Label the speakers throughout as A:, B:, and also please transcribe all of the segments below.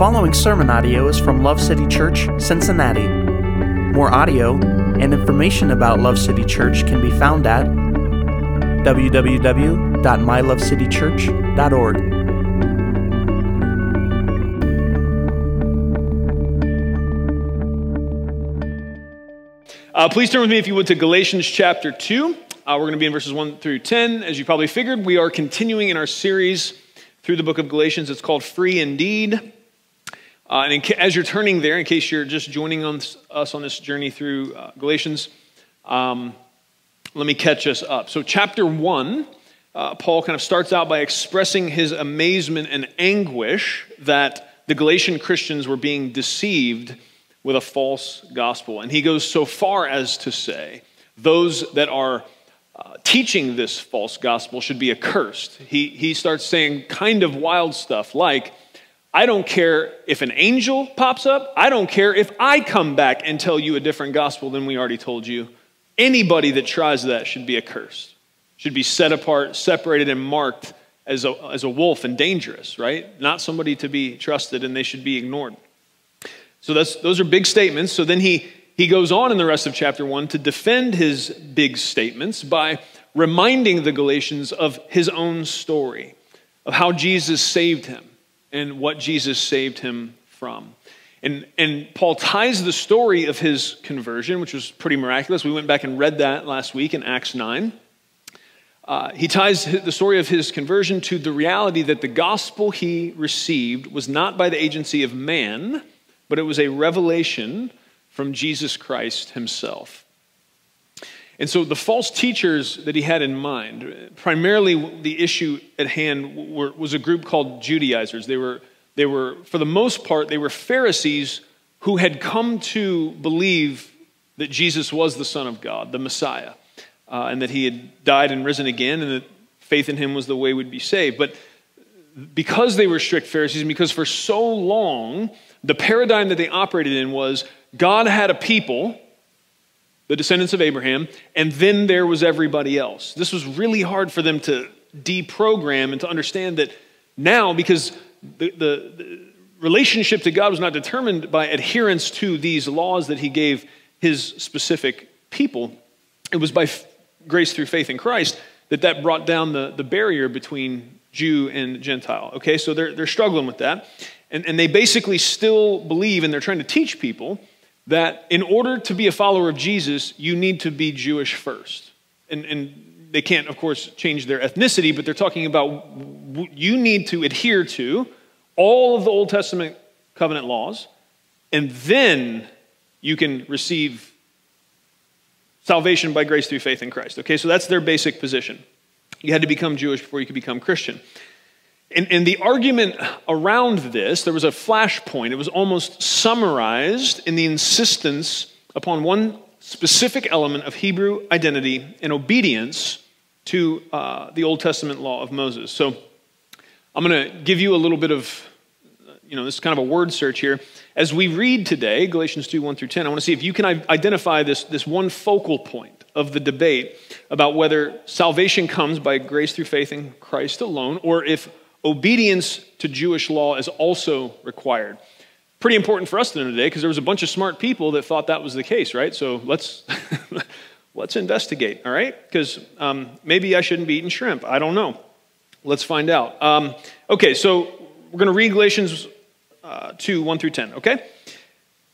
A: following sermon audio is from Love City Church, Cincinnati. More audio and information about Love City Church can be found at www.mylovecitychurch.org.
B: Uh, please turn with me, if you would, to Galatians chapter 2. Uh, we're going to be in verses 1 through 10. As you probably figured, we are continuing in our series through the book of Galatians. It's called Free Indeed. Uh, and in, as you're turning there, in case you're just joining us on this journey through uh, Galatians, um, let me catch us up. So, chapter 1, uh, Paul kind of starts out by expressing his amazement and anguish that the Galatian Christians were being deceived with a false gospel. And he goes so far as to say, those that are uh, teaching this false gospel should be accursed. He, he starts saying kind of wild stuff like, I don't care if an angel pops up. I don't care if I come back and tell you a different gospel than we already told you. Anybody that tries that should be accursed, should be set apart, separated, and marked as a, as a wolf and dangerous, right? Not somebody to be trusted, and they should be ignored. So that's, those are big statements. So then he, he goes on in the rest of chapter 1 to defend his big statements by reminding the Galatians of his own story, of how Jesus saved him and what Jesus saved him from. And, and Paul ties the story of his conversion, which was pretty miraculous. We went back and read that last week in Acts 9. Uh, he ties the story of his conversion to the reality that the gospel he received was not by the agency of man, but it was a revelation from Jesus Christ himself. And so the false teachers that he had in mind, primarily the issue at hand were, was a group called Judaizers. They were, they were, for the most part, they were Pharisees who had come to believe that Jesus was the Son of God, the Messiah, uh, and that he had died and risen again, and that faith in him was the way we'd be saved. But because they were strict Pharisees, and because for so long the paradigm that they operated in was God had a people, the descendants of Abraham, and then there was everybody else. This was really hard for them to deprogram and to understand that now, because the, the, the relationship to God was not determined by adherence to these laws that He gave His specific people, it was by f- grace through faith in Christ that that brought down the, the barrier between Jew and Gentile. Okay, so they're, they're struggling with that. And, and they basically still believe, and they're trying to teach people, that in order to be a follower of Jesus, you need to be Jewish first. And, and they can't, of course, change their ethnicity, but they're talking about you need to adhere to all of the Old Testament covenant laws, and then you can receive salvation by grace through faith in Christ. Okay, so that's their basic position. You had to become Jewish before you could become Christian. And, and, the argument around this, there was a flashpoint. It was almost summarized in the insistence upon one specific element of Hebrew identity and obedience to uh, the Old Testament law of Moses. So I'm going to give you a little bit of, you know, this is kind of a word search here. As we read today, Galatians 2 1 through 10, I want to see if you can identify this, this one focal point of the debate about whether salvation comes by grace through faith in Christ alone or if obedience to Jewish law is also required. Pretty important for us to know today because there was a bunch of smart people that thought that was the case, right? So let's let's investigate, all right? Because um, maybe I shouldn't be eating shrimp. I don't know. Let's find out. Um, okay, so we're going to read Galatians uh, 2 1 through 10, okay?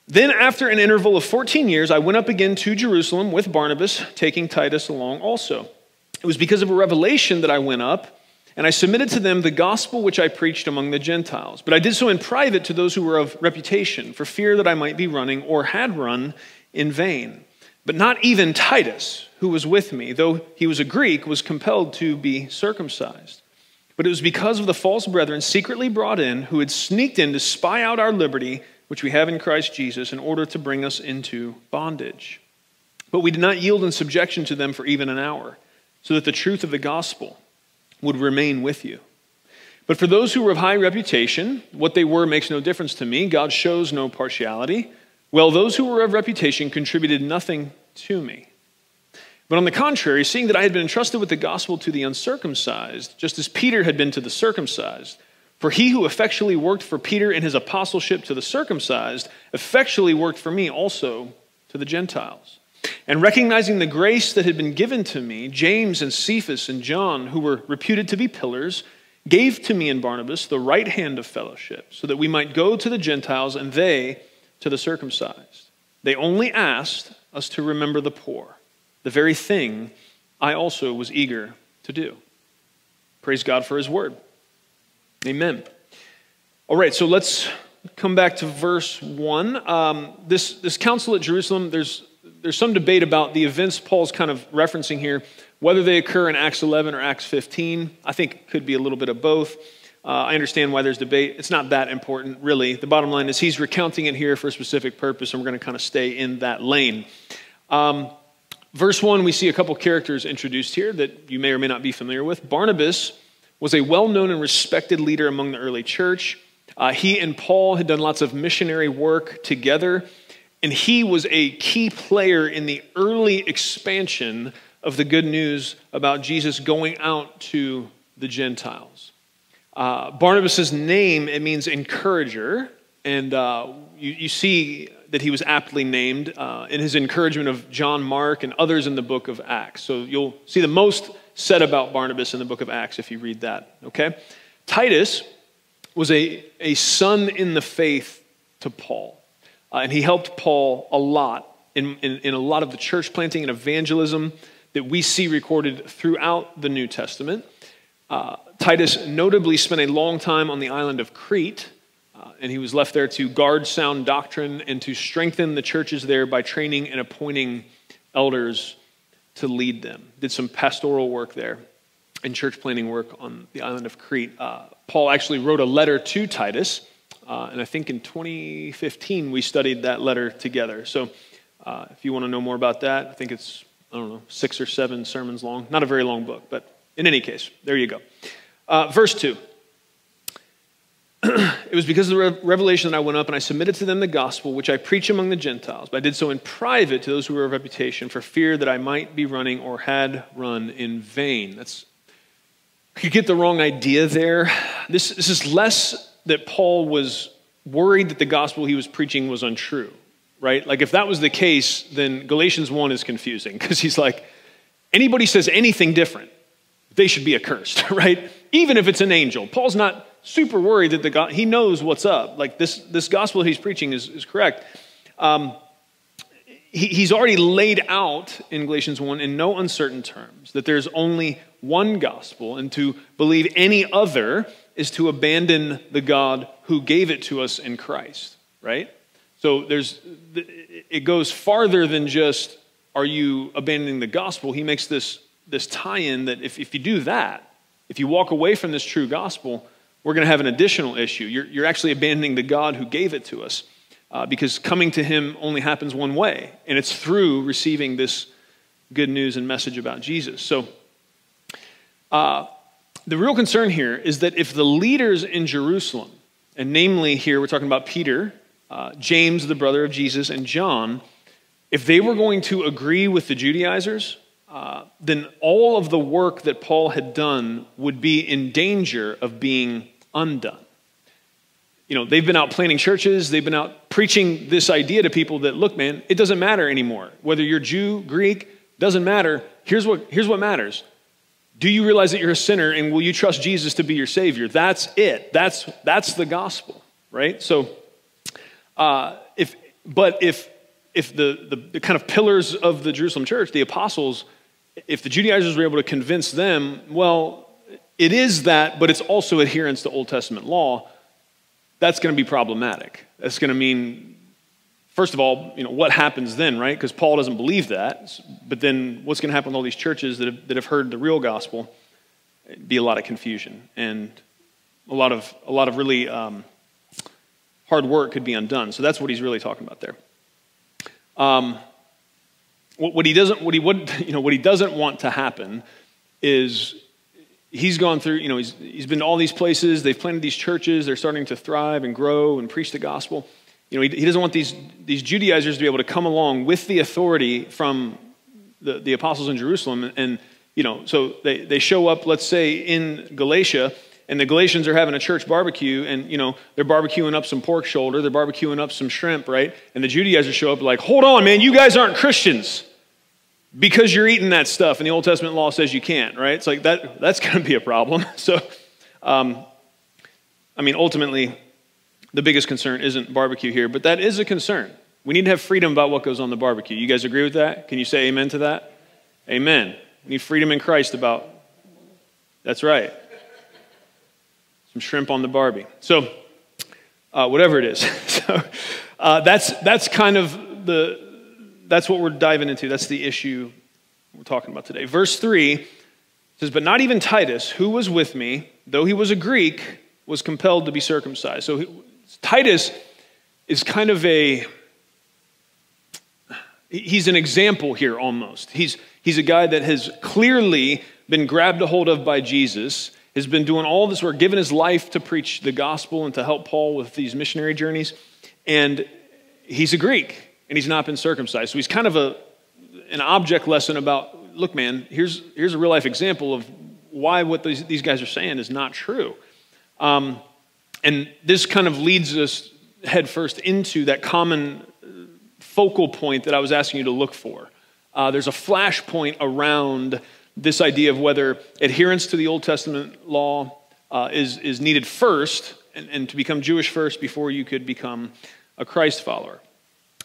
B: Then, after an interval of 14 years, I went up again to Jerusalem with Barnabas, taking Titus along also. It was because of a revelation that I went up and I submitted to them the gospel which I preached among the Gentiles. But I did so in private to those who were of reputation, for fear that I might be running or had run in vain. But not even Titus, who was with me, though he was a Greek, was compelled to be circumcised. But it was because of the false brethren secretly brought in, who had sneaked in to spy out our liberty, which we have in Christ Jesus, in order to bring us into bondage. But we did not yield in subjection to them for even an hour, so that the truth of the gospel would remain with you. But for those who were of high reputation, what they were makes no difference to me. God shows no partiality. Well, those who were of reputation contributed nothing to me. But on the contrary, seeing that I had been entrusted with the gospel to the uncircumcised, just as Peter had been to the circumcised, for he who effectually worked for Peter in his apostleship to the circumcised, effectually worked for me also to the Gentiles. And recognizing the grace that had been given to me, James and Cephas and John, who were reputed to be pillars, gave to me and Barnabas the right hand of fellowship, so that we might go to the Gentiles and they to the circumcised. They only asked us to remember the poor, the very thing I also was eager to do. Praise God for his word. Amen. All right, so let's come back to verse 1. Um, this, this council at Jerusalem, there's, there's some debate about the events Paul's kind of referencing here, whether they occur in Acts 11 or Acts 15. I think it could be a little bit of both. Uh, I understand why there's debate. It's not that important, really. The bottom line is he's recounting it here for a specific purpose, and we're going to kind of stay in that lane. Um, verse 1, we see a couple characters introduced here that you may or may not be familiar with. Barnabas was a well known and respected leader among the early church. Uh, he and Paul had done lots of missionary work together, and he was a key player in the early expansion of the good news about Jesus going out to the Gentiles. Uh, Barnabas' name, it means encourager, and uh, you, you, see that he was aptly named uh, in his encouragement of John Mark and others in the book of Acts. So you'll see the most said about Barnabas in the book of Acts if you read that, okay? Titus was a, a son in the faith to Paul, uh, and he helped Paul a lot in, in, in a lot of the church planting and evangelism that we see recorded throughout the New Testament. Uh, Titus notably spent a long time on the island of Crete, uh, and he was left there to guard sound doctrine and to strengthen the churches there by training and appointing elders to lead them. Did some pastoral work there and church planting work on the island of Crete. Uh, Paul actually wrote a letter to Titus, uh, and I think in 2015 we studied that letter together. So uh, if you want to know more about that, I think it's, I don't know, six or seven sermons long. Not a very long book, but in any case, there you go. Uh, verse 2. it was because of the revelation that I went up and I submitted to them the gospel, which I preach among the Gentiles. But I did so in private to those who were of reputation, for fear that I might be running or had run in vain. That's you get the wrong idea there. This, this is less that Paul was worried that the gospel he was preaching was untrue, right? Like if that was the case, then Galatians 1 is confusing because he's like, anybody says anything different, they should be accursed, right? Even if it's an angel. Paul's not super worried that the God, he knows what's up. Like this, this gospel he's preaching is, is correct. Um, he, he's already laid out in Galatians 1 in no uncertain terms that there's only one gospel, and to believe any other is to abandon the God who gave it to us in Christ, right? So there's, it goes farther than just, are you abandoning the gospel? He makes this, this tie in that if, if you do that, if you walk away from this true gospel, we're going to have an additional issue. You're, you're actually abandoning the God who gave it to us uh, because coming to Him only happens one way, and it's through receiving this good news and message about Jesus. So, uh, the real concern here is that if the leaders in Jerusalem, and namely here we're talking about Peter, uh, James, the brother of Jesus, and John, if they were going to agree with the Judaizers, uh, then all of the work that Paul had done would be in danger of being undone. You know, they've been out planting churches, they've been out preaching this idea to people that, look, man, it doesn't matter anymore. Whether you're Jew, Greek, doesn't matter. Here's what, here's what matters. Do you realize that you're a sinner and will you trust Jesus to be your Savior? That's it. That's, that's the gospel, right? So, uh, if, but if, if the, the, the kind of pillars of the Jerusalem church, the apostles, if the Judaizers were able to convince them, well, it is that, but it's also adherence to Old Testament law. That's going to be problematic. That's going to mean, first of all, you know, what happens then, right? Because Paul doesn't believe that. But then what's going to happen with all these churches that have, that have heard the real gospel? It'd be a lot of confusion and a lot of, a lot of really um, hard work could be undone. So that's what he's really talking about there. Um, what, what, he doesn't, what he would, you know, what he doesn't want to happen is he's gone through, you know, he's, he's been to all these places. They've planted these churches. They're starting to thrive and grow and preach the gospel. You know, he, he doesn't want these, these Judaizers to be able to come along with the authority from the, the apostles in Jerusalem. And, you know, so they, they show up, let's say, in Galatia, and the Galatians are having a church barbecue, and you know they're barbecuing up some pork shoulder, they're barbecuing up some shrimp, right? And the Judaizers show up like, "Hold on, man, you guys aren't Christians because you're eating that stuff, and the Old Testament law says you can't, right? It's like that. That's going to be a problem. So, um, I mean, ultimately, the biggest concern isn't barbecue here, but that is a concern. We need to have freedom about what goes on the barbecue. You guys agree with that? Can you say amen to that? Amen. We need freedom in Christ about. That's right. Some shrimp on the Barbie. So, uh, whatever it is. so, uh, that's that's kind of the that's what we're diving into. That's the issue we're talking about today. Verse three says, "But not even Titus, who was with me, though he was a Greek, was compelled to be circumcised." So Titus is kind of a he's an example here almost. He's, he's a guy that has clearly been grabbed a hold of by Jesus, has been doing all this work, given his life to preach the gospel and to help Paul with these missionary journeys. And he's a Greek and he's not been circumcised. So he's kind of a, an object lesson about look, man, here's, here's a real life example of why what these, these guys are saying is not true. Um, and this kind of leads us headfirst into that common focal point that I was asking you to look for. Uh, there's a flashpoint around this idea of whether adherence to the Old Testament law uh, is, is needed first and, and to become Jewish first before you could become a Christ follower.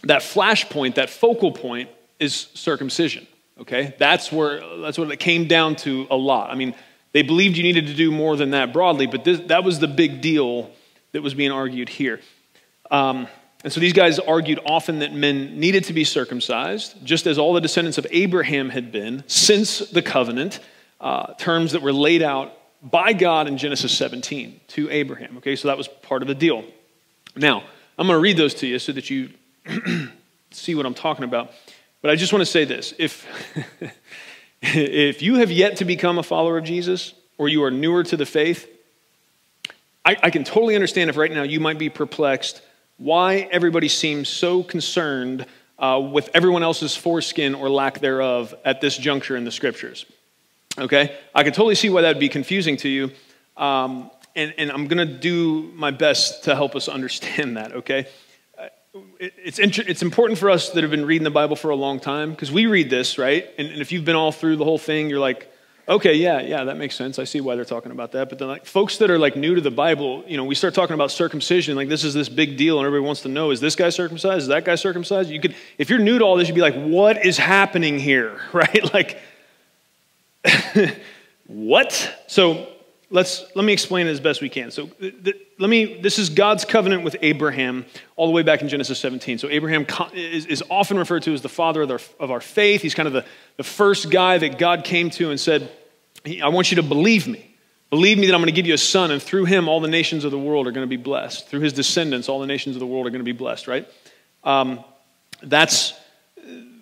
B: That flashpoint, that focal point, is circumcision. Okay, that's where that's what it came down to a lot. I mean, they believed you needed to do more than that broadly, but this, that was the big deal that was being argued here. Um, and so these guys argued often that men needed to be circumcised, just as all the descendants of Abraham had been since the covenant, uh, terms that were laid out by God in Genesis 17 to Abraham. Okay, so that was part of the deal. Now, I'm going to read those to you so that you see what I'm talking about. But I just want to say this if, if you have yet to become a follower of Jesus, or you are newer to the faith, I, I can totally understand if right now you might be perplexed why everybody seems so concerned uh, with everyone else's foreskin or lack thereof at this juncture in the scriptures. Okay? I can totally see why that would be confusing to you. Um, and, and, I'm going to do my best to help us understand that, okay? It's, it's important for us that have been reading the Bible for a long time because we read this, right? And, and if you've been all through the whole thing, you're like, okay, yeah, yeah, that makes sense. I see why they're talking about that. But then, like, folks that are like new to the Bible, you know, we start talking about circumcision, like this is this big deal, and everybody wants to know: is this guy circumcised? Is that guy circumcised? You could, if you're new to all this, you'd be like, what is happening here, right? Like, what? So let's let me explain it as best we can. So th- let me. This is God's covenant with Abraham, all the way back in Genesis 17. So Abraham is, is often referred to as the father of our, of our faith. He's kind of the, the first guy that God came to and said, "I want you to believe me. Believe me that I'm going to give you a son, and through him, all the nations of the world are going to be blessed. Through his descendants, all the nations of the world are going to be blessed." Right? Um, that's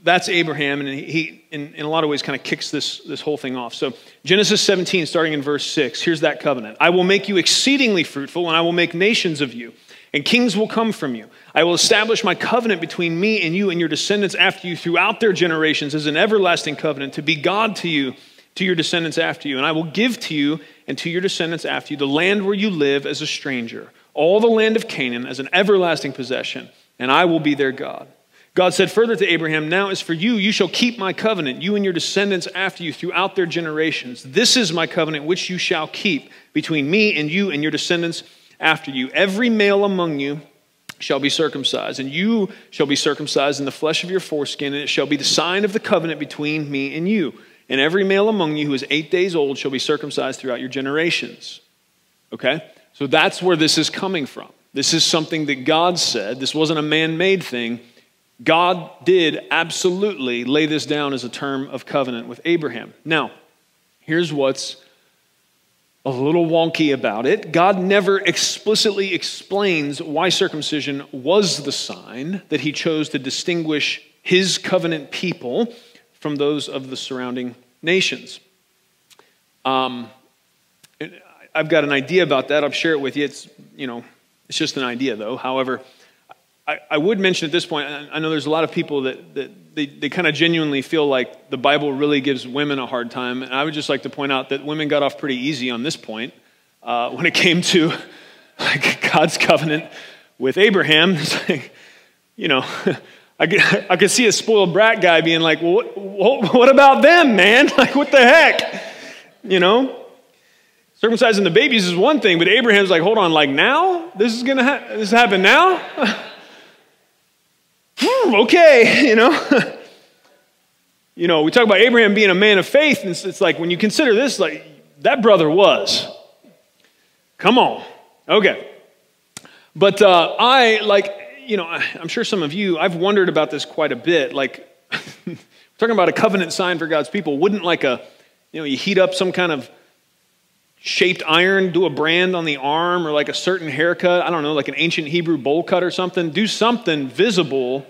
B: that's Abraham, and he, in, in a lot of ways, kind of kicks this, this whole thing off. So, Genesis 17, starting in verse 6, here's that covenant I will make you exceedingly fruitful, and I will make nations of you, and kings will come from you. I will establish my covenant between me and you and your descendants after you throughout their generations as an everlasting covenant to be God to you, to your descendants after you. And I will give to you and to your descendants after you the land where you live as a stranger, all the land of Canaan as an everlasting possession, and I will be their God. God said further to Abraham, Now as for you, you shall keep my covenant, you and your descendants after you throughout their generations. This is my covenant which you shall keep between me and you and your descendants after you. Every male among you shall be circumcised, and you shall be circumcised in the flesh of your foreskin, and it shall be the sign of the covenant between me and you. And every male among you who is eight days old shall be circumcised throughout your generations. Okay? So that's where this is coming from. This is something that God said. This wasn't a man made thing. God did absolutely lay this down as a term of covenant with Abraham. Now, here's what's a little wonky about it. God never explicitly explains why circumcision was the sign that he chose to distinguish his covenant people from those of the surrounding nations. Um, I've got an idea about that. I'll share it with you. It's, you know, it's just an idea, though. However, I, I would mention at this point, I know there's a lot of people that, that they, they kind of genuinely feel like the Bible really gives women a hard time. And I would just like to point out that women got off pretty easy on this point. uh, when it came to like, God's covenant with Abraham. Like, you know, I could, I could see a spoiled brat guy being like, well, what, what about them, man? Like, what the heck? You know? Circumcising the babies is one thing, but Abraham's like, hold on, like now? This is gonna ha- this happen now? Okay, you know. you know, we talk about Abraham being a man of faith, and it's, it's like when you consider this, like that brother was. Come on. Okay. But uh, I, like, you know, I'm sure some of you, I've wondered about this quite a bit. Like, talking about a covenant sign for God's people, wouldn't like a, you know, you heat up some kind of shaped iron, do a brand on the arm, or like a certain haircut, I don't know, like an ancient Hebrew bowl cut or something, do something visible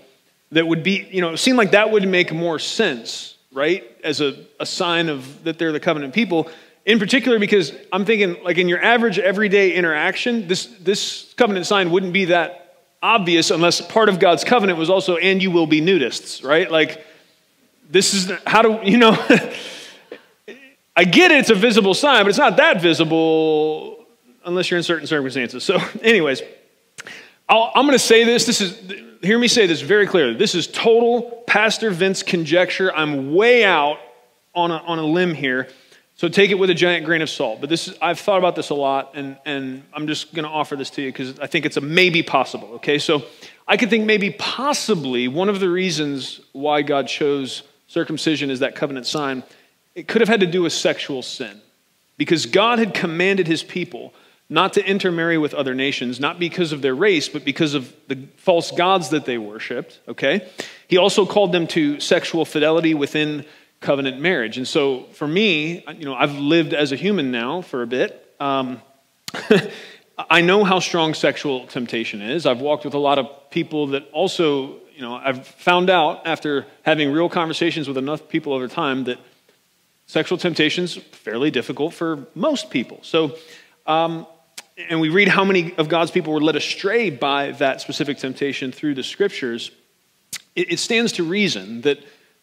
B: that would be, you know, it seemed like that would make more sense, right? As a, a sign of that they're the covenant people. In particular, because I'm thinking, like in your average everyday interaction, this, this covenant sign wouldn't be that obvious unless part of God's covenant was also, and you will be nudists, right? Like, this is how do, you know, I get it, it's a visible sign, but it's not that visible unless you're in certain circumstances. So, anyways, i am going to say this. This is, hear me say this very clearly. This is total Pastor Vince conjecture. I'm way out on a, on a limb here. So take it with a giant grain of salt. But this is, I've thought about this a lot, and, and I'm just going to offer this to you because I think it's a maybe possible. Okay, so I could think maybe possibly one of the reasons why God chose circumcision as that covenant sign, it could have had to do with sexual sin. Because God had commanded his people not to intermarry with other nations, not because of their race, but because of the false gods that they worshiped, okay? He also called them to sexual fidelity within covenant marriage. And so for me, you know, I've lived as a human now for a bit. Um, I know how strong sexual temptation is. I've walked with a lot of people that also, you know, I've found out after having real conversations with enough people over time that sexual temptation is fairly difficult for most people. So, um, and we read how many of God's people were led astray by that specific temptation through the scriptures, it, it stands to reason that,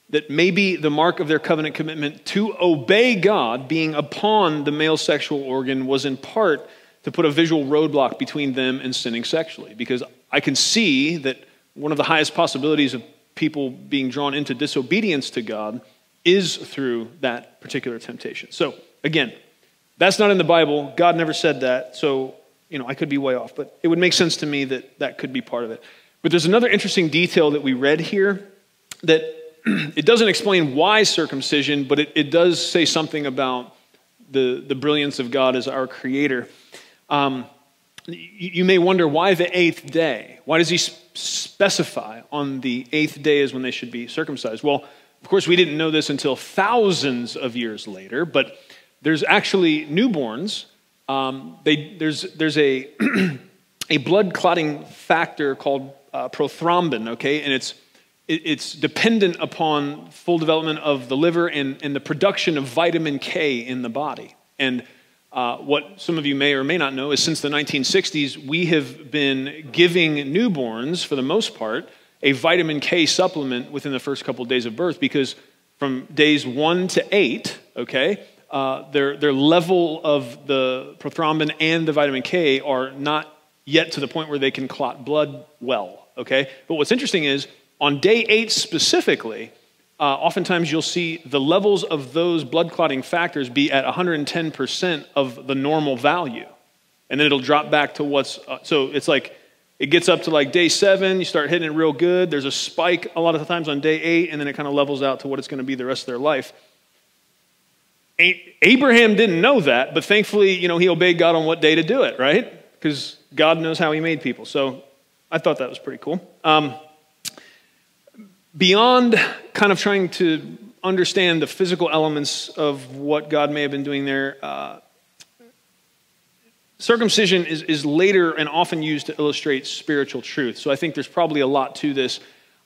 B: that maybe the mark of their covenant commitment to obey God being upon the male sexual organ was in part to put a visual roadblock between them and sinning sexually. Because I can see that one of the highest possibilities of people being drawn into disobedience to God is through that particular temptation. So, again, that's not in the Bible. God never said that. So, you know, I could be way off, but it would make sense to me that that could be part of it. But there's another interesting detail that we read here that it doesn't explain why circumcision, but it, it does say something about the, the brilliance of God as our creator. Um, you, may wonder why the eighth day? Why does he specify on the eighth day is when they should be circumcised? Well, of course, we didn't know this until thousands of years later, but there's actually newborns. Um, they, there's, there's a, a blood clotting factor called uh, prothrombin, okay? And it's, it, it's dependent upon full development of the liver and, and the production of vitamin K in the body. And uh, what some of you may or may not know is since the 1960s, we have been giving newborns, for the most part, a vitamin K supplement within the first couple of days of birth because from days one to eight, okay, uh, their, their level of the prothrombin and the vitamin K are not yet to the point where they can clot blood well, okay? But what's interesting is on day eight specifically, uh, oftentimes you'll see the levels of those blood clotting factors be at 110% of the normal value. And then it'll drop back to what's, uh, so it's like, it gets up to like day seven, you start hitting it real good. There's a spike a lot of the times on day eight, and then it kind of levels out to what it's going to be the rest of their life. Abraham didn't know that, but thankfully, you know, he obeyed God on what day to do it, right? Because God knows how he made people. So I thought that was pretty cool. Um, beyond kind of trying to understand the physical elements of what God may have been doing there, uh, circumcision is, is later and often used to illustrate spiritual truth. So I think there's probably a lot to this.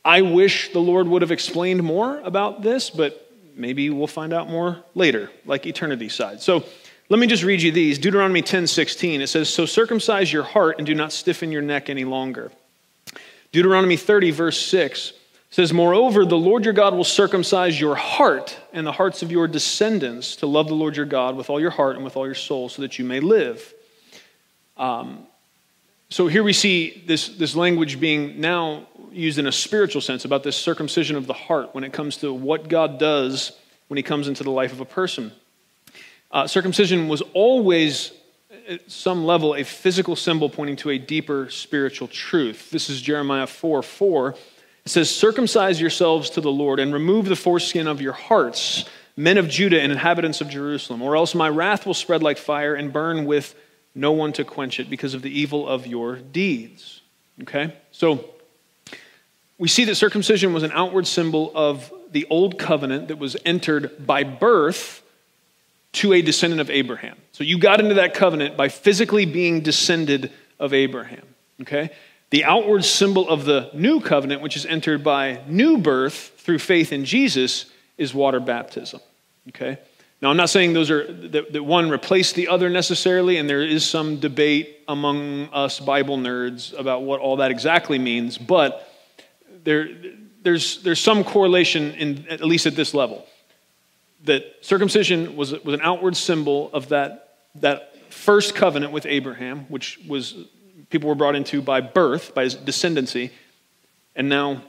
B: I wish the Lord would have explained more about this, but maybe we'll find out more later, like eternity side. So let me just read you these. Deuteronomy 10 16, it says, So circumcise your heart and do not stiffen your neck any longer. Deuteronomy 30, verse 6, says, Moreover, the Lord your God will circumcise your heart and the hearts of your descendants to love the Lord your God with all your heart and with all your soul so that you may live. Um, so here we see this, this language being now used in a spiritual sense about this circumcision of the heart when it comes to what God does when he comes into the life of a person. Uh, circumcision was always, at some level, a physical symbol pointing to a deeper spiritual truth. This is Jeremiah 4 4. It says, Circumcise yourselves to the Lord and remove the foreskin of your hearts, men of Judah and inhabitants of Jerusalem, or else my wrath will spread like fire and burn with no one to quench it because of the evil of your deeds. Okay? So we see that circumcision was an outward symbol of the old covenant that was entered by birth to a descendant of Abraham. So you got into that covenant by physically being descended of Abraham. Okay? The outward symbol of the new covenant, which is entered by new birth through faith in Jesus, is water baptism. Okay? Now, I'm not saying those are that, that one replaced the other necessarily, and there is some debate among us Bible nerds about what all that exactly means, but there, there's, there's some correlation, in, at least at this level, that circumcision was, was an outward symbol of that, that first covenant with Abraham, which was people were brought into by birth, by his descendancy, and now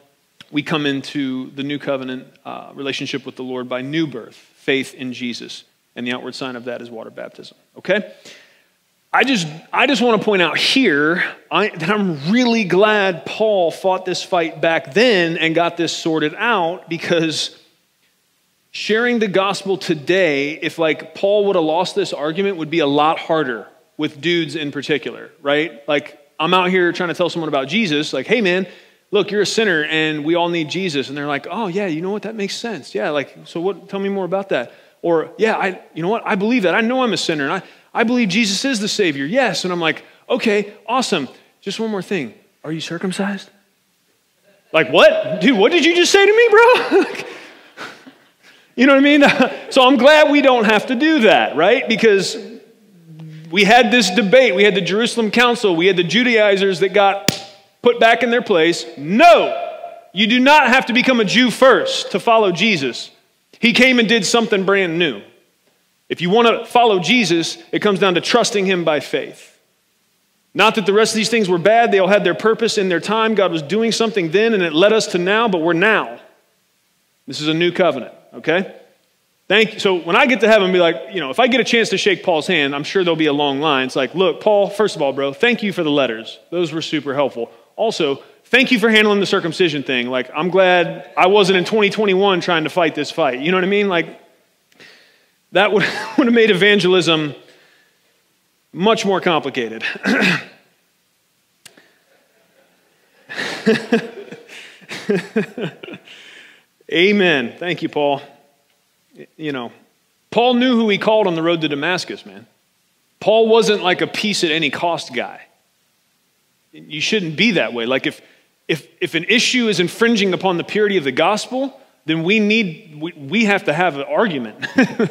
B: we come into the new covenant uh, relationship with the Lord by new birth, faith in Jesus, and the outward sign of that is water baptism. Okay? I just, I just want to point out here I, that I'm really glad Paul fought this fight back then and got this sorted out because sharing the gospel today, if like Paul would have lost this argument, would be a lot harder with dudes in particular, right? Like, I'm out here trying to tell someone about Jesus, like, hey, man, look, you're a sinner and we all need Jesus. And they're like, oh, yeah, you know what? That makes sense. Yeah, like, so what? Tell me more about that. Or, yeah, I, you know what? I believe that. I know I'm a sinner and I, I believe Jesus is the Savior. Yes. And I'm like, okay, awesome. Just one more thing. Are you circumcised? Like, what? Dude, what did you just say to me, bro? you know what I mean? so I'm glad we don't have to do that, right? Because we had this debate. We had the Jerusalem Council. We had the Judaizers that got put back in their place. No, you do not have to become a Jew first to follow Jesus. He came and did something brand new. If you want to follow Jesus, it comes down to trusting him by faith. Not that the rest of these things were bad, they all had their purpose in their time. God was doing something then and it led us to now, but we're now. This is a new covenant, okay? Thank you. So when I get to heaven, be like, you know, if I get a chance to shake Paul's hand, I'm sure there'll be a long line. It's like, look, Paul, first of all, bro, thank you for the letters. Those were super helpful. Also, thank you for handling the circumcision thing. Like, I'm glad I wasn't in 2021 trying to fight this fight. You know what I mean? Like, that would, would have made evangelism much more complicated. Amen. Thank you, Paul you know, Paul knew who he called on the road to Damascus, man. Paul wasn't like a peace at any cost guy. You shouldn't be that way. Like if if if an issue is infringing upon the purity of the gospel, then we need we, we have to have an argument.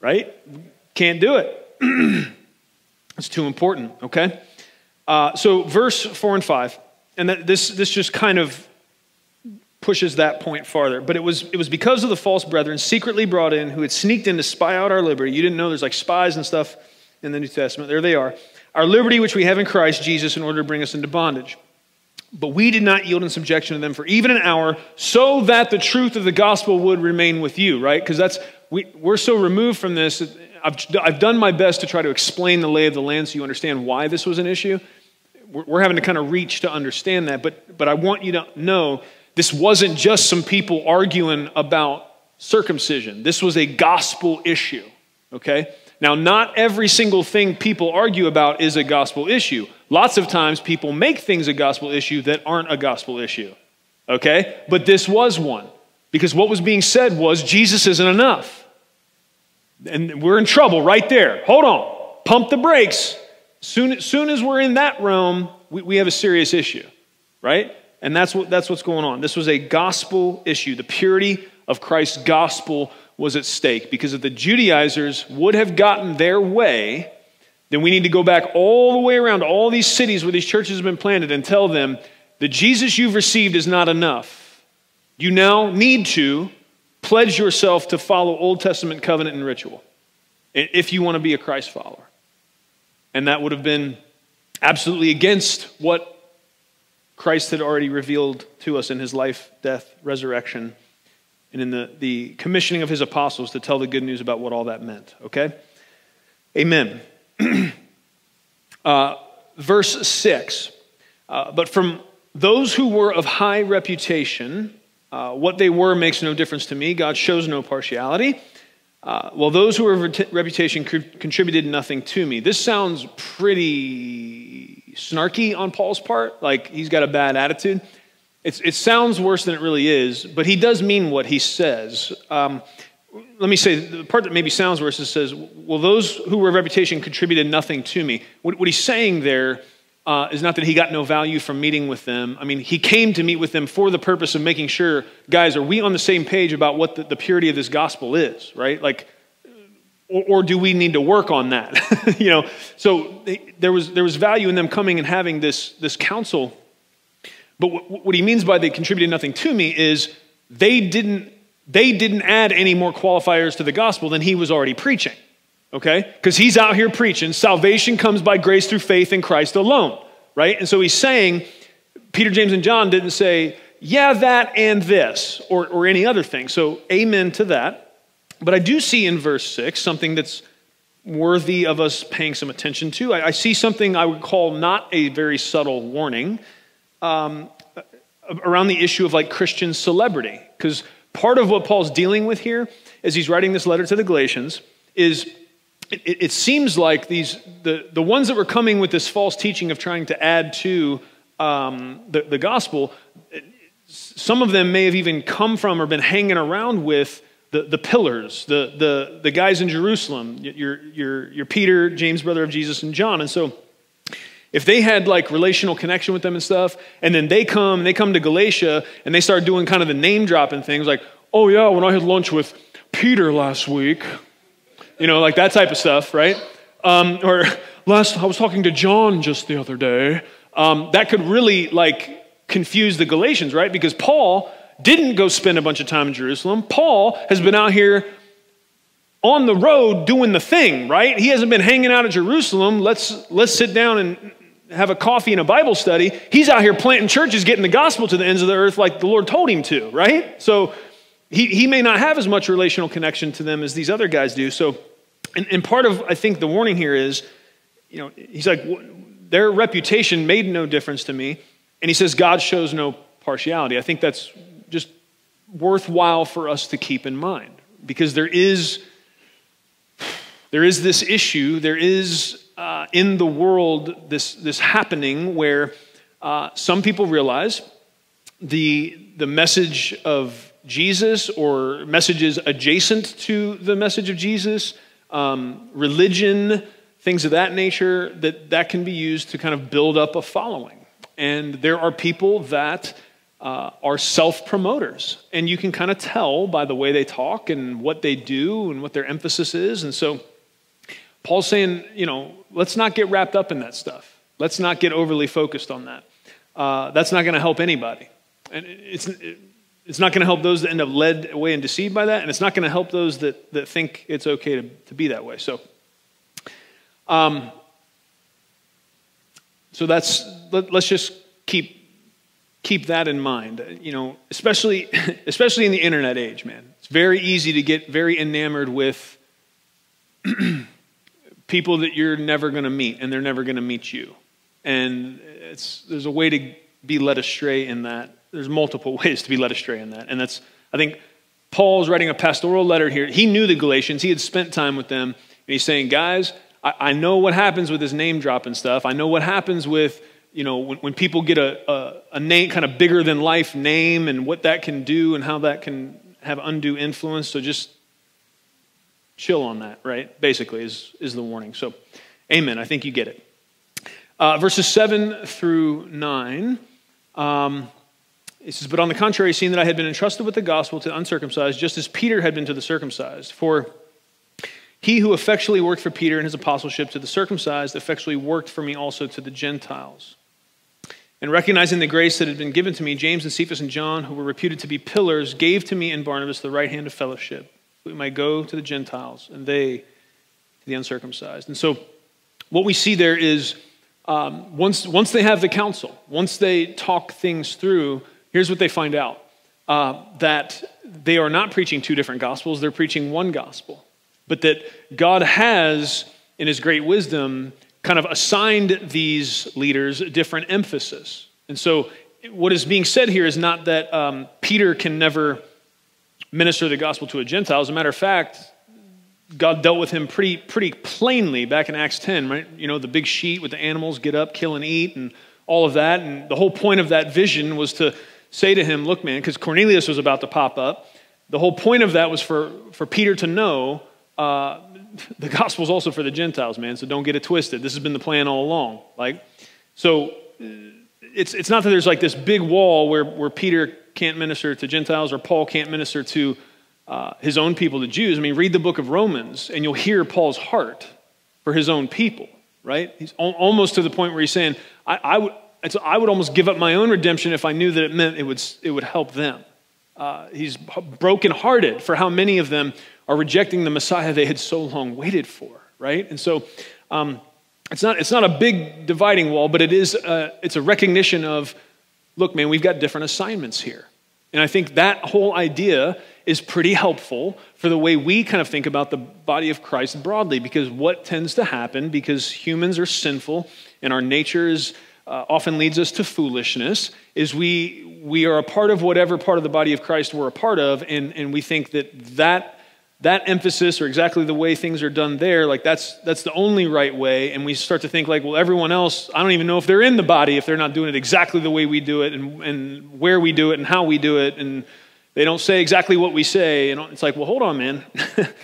B: right? Can't do it. it's too important, okay? Uh, so verse 4 and 5, and that, this, this just kind of pushes that point farther. But it was, it was because of the false brethren secretly brought in who had sneaked in to spy out our liberty. You didn't know there's like spies and stuff in the New Testament. There they are. Our liberty, which we have in Christ Jesus, in order to bring us into bondage. But we did not yield in subjection to them for even an hour, so that the truth of the gospel would remain with you, right? Because that's, we, we're so removed from this. I've, I've done my best to try to explain the lay of the land so you understand why this was an issue. We're, we're having to kind of reach to understand that. But, but I want you to know this wasn't just some people arguing about circumcision, this was a gospel issue, okay? Now, not every single thing people argue about is a gospel issue. Lots of times people make things a gospel issue that aren't a gospel issue, okay? But this was one because what was being said was Jesus isn't enough. And we're in trouble right there. Hold on, pump the brakes. Soon, as soon as we're in that realm, we, we have a serious issue, right? And that's, what, that's what's going on. This was a gospel issue. The purity of Christ's gospel was at stake because if the Judaizers would have gotten their way, then we need to go back all the way around all these cities where these churches have been planted and tell them the Jesus you've received is not enough. You now need to pledge yourself to follow Old Testament covenant and ritual if you want to be a Christ follower. And that would have been absolutely against what Christ had already revealed to us in his life, death, resurrection, and in the, the commissioning of his apostles to tell the good news about what all that meant. Okay? Amen. uh, verse 6. Uh, but from those who were of high reputation, uh, what they were makes no difference to me. God shows no partiality. Uh, well, those who were of reputation contributed nothing to me. This sounds pretty snarky on Paul's part, like he's got a bad attitude. It's, it sounds worse than it really is, but he does mean what he says. Um, let me say the part that maybe sounds worse is says, well, those who were of reputation contributed nothing to me. What, what he's saying there uh, is not that he got no value from meeting with them. I mean, he came to meet with them for the purpose of making sure, guys, are we on the same page about what the, the purity of this gospel is, right? Like, or, or do we need to work on that? you know, so there was, there was value in them coming and having this, this counsel. But what, what he means by they contributed nothing to me is they didn't they didn't add any more qualifiers to the gospel than he was already preaching. Okay? Because he's out here preaching salvation comes by grace through faith in Christ alone, right? And so he's saying, Peter, James, and John didn't say, yeah, that and this, or, or any other thing. So, amen to that. But I do see in verse 6 something that's worthy of us paying some attention to. I, I see something I would call not a very subtle warning um, around the issue of like Christian celebrity. Because Part of what Paul's dealing with here as he's writing this letter to the Galatians is it, it, seems like these the, the ones that were coming with this false teaching of trying to add to um, the, the gospel, some of them may have even come from or been hanging around with the, the pillars, the, the, the guys in Jerusalem, your, your, your Peter, James, brother of Jesus, and John. And so if they had like relational connection with them and stuff, and then they come, they come to Galatia and they start doing kind of the name dropping things like, oh yeah, when I had lunch with Peter last week, you know, like that type of stuff, right? Um, or last, I was talking to John just the other day. Um, that could really like confuse the Galatians, right? Because Paul didn't go spend a bunch of time in Jerusalem. Paul has been out here on the road doing the thing, right? He hasn't been hanging out at Jerusalem. Let's let's sit down and have a coffee and a Bible study. He's out here planting churches, getting the gospel to the ends of the earth like the Lord told him to, right? So he, he may not have as much relational connection to them as these other guys do. So, and, and part of, I think, the warning here is, you know, he's like, their reputation made no difference to me. And he says, God shows no partiality. I think that's just worthwhile for us to keep in mind because there is there is this issue there is uh, in the world this, this happening where uh, some people realize the, the message of Jesus or messages adjacent to the message of Jesus, um, religion, things of that nature, that that can be used to kind of build up a following. And there are people that uh, are self promoters. And you can kind of tell by the way they talk and what they do and what their emphasis is. And so Paul's saying, you know, let's not get wrapped up in that stuff. Let's not get overly focused on that. Uh, that's not going to help anybody. And it's, it's not going to help those that end up led away and deceived by that, and it's not going to help those that, that think it's okay to, to be that way. So, um, so that's let, us just keep keep that in mind. You know, especially especially in the internet age, man. It's very easy to get very enamored with people that you're never going to meet and they're never going to meet you. And it's, there's a way to be led astray in that. There's multiple ways to be led astray in that. And that's, I think, Paul's writing a pastoral letter here. He knew the Galatians, he had spent time with them. And he's saying, guys, I, I know what happens with this name dropping stuff. I know what happens with, you know, when, when people get a, a, a name, kind of bigger than life name and what that can do and how that can have undue influence. So just chill on that, right? Basically, is, is the warning. So, amen. I think you get it. Uh, verses 7 through 9. Um, it says, But on the contrary, seeing that I had been entrusted with the gospel to the uncircumcised, just as Peter had been to the circumcised. For he who effectually worked for Peter in his apostleship to the circumcised effectually worked for me also to the Gentiles. And recognizing the grace that had been given to me, James and Cephas and John, who were reputed to be pillars, gave to me and Barnabas the right hand of fellowship. that We might go to the Gentiles and they to the uncircumcised. And so, what we see there is um, once, once they have the council, once they talk things through, here's what they find out uh, that they are not preaching two different gospels, they're preaching one gospel. But that God has, in his great wisdom, kind of assigned these leaders different emphasis. And so, what is being said here is not that um, Peter can never minister the gospel to a Gentile. As a matter of fact, God dealt with him pretty, pretty plainly back in Acts 10, right? You know, the big sheet with the animals get up, kill, and eat, and all of that. And the whole point of that vision was to say to him, Look, man, because Cornelius was about to pop up. The whole point of that was for, for Peter to know uh, the gospel is also for the Gentiles, man, so don't get it twisted. This has been the plan all along. Like, so it's, it's not that there's like this big wall where, where Peter can't minister to Gentiles or Paul can't minister to uh, his own people, the Jews. I mean, read the book of Romans and you'll hear Paul's heart for his own people, right? He's al- almost to the point where he's saying, I, would, I would almost give up my own redemption if I knew that it meant it would, it would help them. Uh, he's brokenhearted for how many of them are rejecting the Messiah they had so long waited for, right? And so um, it's, not, it's not a big dividing wall, but it is a, it's a recognition of, look, man, we've got different assignments here. And I think that whole idea is pretty helpful for the way we kind of think about the body of Christ broadly, because what tends to happen, because humans are sinful and our nature is, uh, often leads us to foolishness, is we, we are a part of whatever part of the body of Christ we're a part of, and, and we think that that that emphasis or exactly the way things are done there like that's that's the only right way. And we start to think like well everyone else i don't even know if they're in the body if they're not doing it exactly the way we do it and, and where we do it and how we do it. And they don't say exactly what we say. And it's like well hold on man